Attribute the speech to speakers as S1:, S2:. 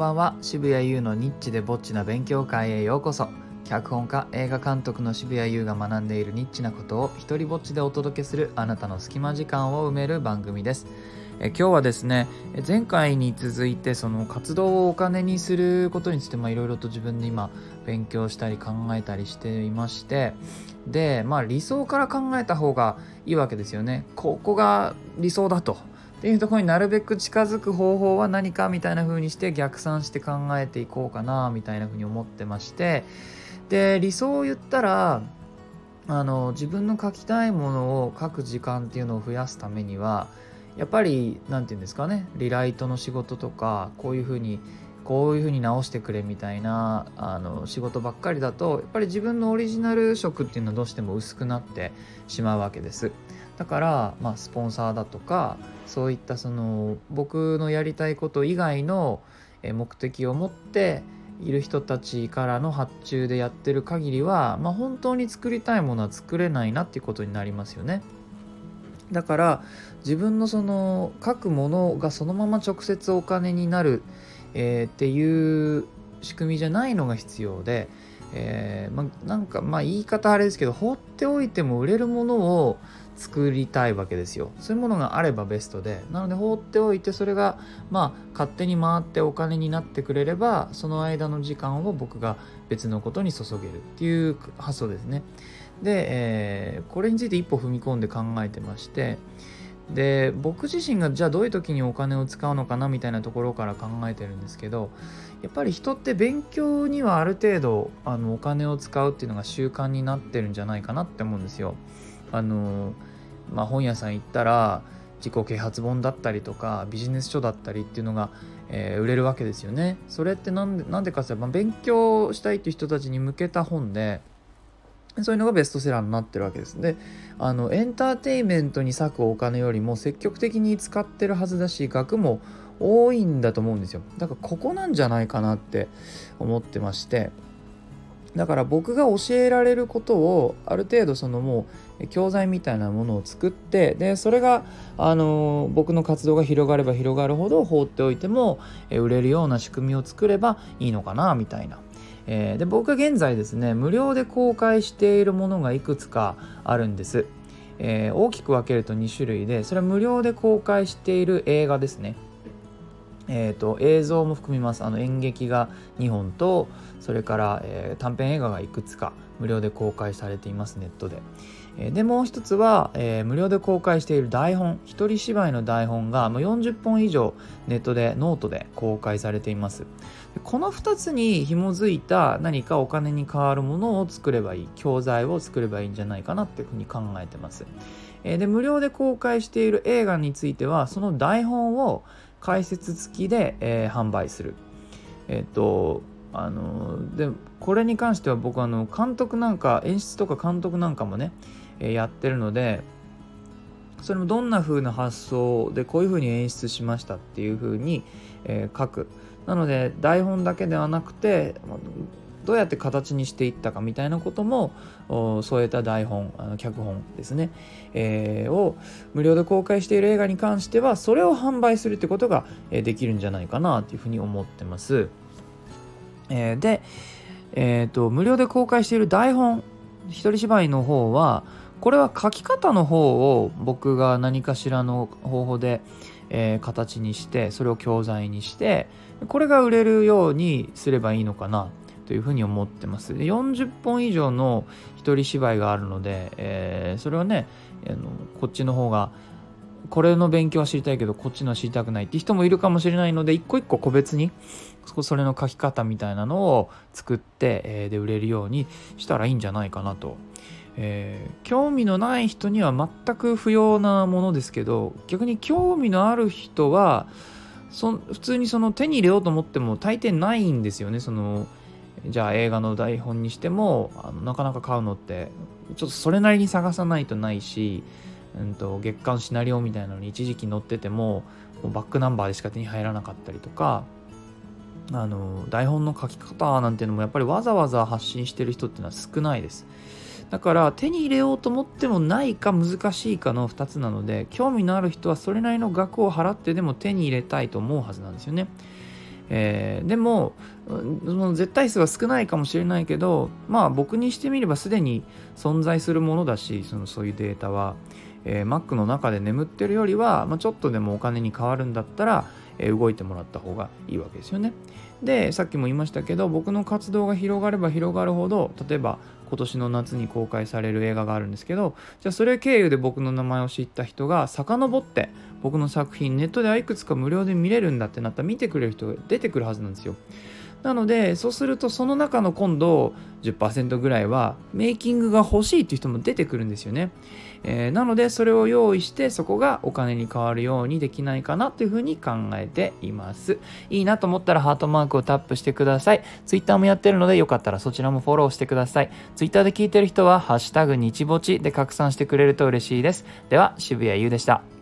S1: ばんは。渋谷優のニッチでぼっちな勉強会へようこそ。脚本家映画監督の渋谷優が学んでいるニッチなことを一人ぼっちでお届けするあなたの隙間時間を埋める番組です。え今日はですね前回に続いてその活動をお金にすることについていろいろと自分で今勉強したり考えたりしていましてでまあ理想から考えた方がいいわけですよね。ここが理想だと。っていうところになるべく近づく方法は何かみたいな風にして逆算して考えていこうかなみたいな風に思ってまして。で理想を言ったらあの自分の書きたいものを書く時間っていうのを増やすためにはやっぱり何て言うんですかねリライトの仕事とかこういう風にこういう風に直してくれみたいなあの仕事ばっかりだとやっぱり自分のオリジナル色っていうのはどうしても薄くなってしまうわけです。だから、まあ、スポンサーだとかそういったその僕のやりたいこと以外の目的を持っている人たちからの発注でやってる限りは、まあ、本当に作りたいものは作れないなっていうことになりますよね。だから自分のその書くものがそのまま直接お金になる、えー、っていう仕組みじゃないのが必要で、えー、まなんかまあ言い方あれですけど放っておいても売れるものを作りたいわけですよ。そういうものがあればベストで。なので放っておいてそれがまあ勝手に回ってお金になってくれればその間の時間を僕が別のことに注げるっていう発想ですね。で、えー、これについて一歩踏み込んで考えてましてで僕自身がじゃあどういう時にお金を使うのかなみたいなところから考えてるんですけどやっぱり人って勉強にはある程度あのお金を使うっていうのが習慣になってるんじゃないかなって思うんですよ。あのまあ、本屋さん行ったら自己啓発本だったりとかビジネス書だったりっていうのが、えー、売れるわけですよね。それってなんでなんでかっていうと、まあ、勉強したいっていう人たちに向けた本でそういうのがベストセラーになってるわけです。で、あの、エンターテインメントに割くお金よりも積極的に使ってるはずだし、額も多いんだと思うんですよ。だからここなんじゃないかなって思ってまして、だから僕が教えられることをある程度そのもう教材みたいなものを作ってでそれがあの僕の活動が広がれば広がるほど放っておいても売れるような仕組みを作ればいいのかなみたいなえー、で僕は現在ですね無料で公開しているものがいくつかあるんです、えー、大きく分けると2種類でそれは無料で公開している映画ですね。えーと、映像も含みます。あの演劇が2本とそれから、えー、短編映画がいくつか無料で公開されていますネットで、でもう一つは、えー、無料で公開している台本一人芝居の台本がもう40本以上ネットでノートで公開されていますこの2つに紐づいた何かお金に変わるものを作ればいい教材を作ればいいんじゃないかなっていうふうに考えてますえで無料で公開している映画についてはその台本を解説付きで、えー、販売する。えっ、とあのでこれに関しては僕あの監督なんか演出とか監督なんかもね、え、やってるのでそれもどんな風な発想でこういう風に演出しましたっていう風に、え、書くなので台本だけではなくてどうやって形にしていったかみたいなことも添えた台本あの脚本ですね、えー、を無料で公開している映画に関してはそれを販売するってことができるんじゃないかなというふうに思ってます。えー、で、えーと、無料で公開している台本一人芝居の方はこれは書き方の方を僕が何かしらの方法で、えー、形にしてそれを教材にしてこれが売れるようにすればいいのかなというふうに思ってます。で40本以上の一人芝居があるので、えー、それはねあのこっちの方がこれの勉強は知りたいけどこっちのは知りたくないって人もいるかもしれないので一個一個個別にそれの書き方みたいなのを作って、えー、で売れるようにしたらいいんじゃないかなと。えー、興味のない人には全く不要なものですけど逆に興味のある人はそ普通にその手に入れようと思っても大抵ないんですよねそのじゃあ映画の台本にしてもあのなかなか買うのってちょっとそれなりに探さないとないし、うんと、月刊シナリオみたいなのに一時期載っててもバックナンバーでしか手に入らなかったりとかあの台本の書き方なんていうのもやっぱりわざわざ発信してる人っていうのは少ないです。だから手に入れようと思ってもないか難しいかの2つなので興味のある人はそれなりの額を払ってでも手に入れたいと思うはずなんですよね。えー、でもその絶対数は少ないかもしれないけどまあ僕にしてみればすでに存在するものだしそのそういうデータは、えー、Mac の中で眠ってるよりは、まあ、ちょっとでもお金に変わるんだったら、えー、動いてもらった方がいいわけですよね。でさっきも言いましたけど僕の活動が広がれば広がるほど例えば今年の夏に公開される映画があるんですけどじゃあそれ経由で僕の名前を知った人が遡って僕の作品ネットではいくつか無料で見れるんだってなったら見てくれる人が出てくるはずなんですよ。なのでそうするとその中の今度10%ぐらいはメイキングが欲しいっていう人も出てくるんですよね、えー、なのでそれを用意してそこがお金に変わるようにできないかなというふうに考えています。いいなと思ったらハートマークをタップしてください。Twitter もやってるのでよかったらそちらもフォローしてください。Twitter で聞いてる人はハッシュタグ日ぼちで拡散してくれると嬉しいです。では渋谷優でした。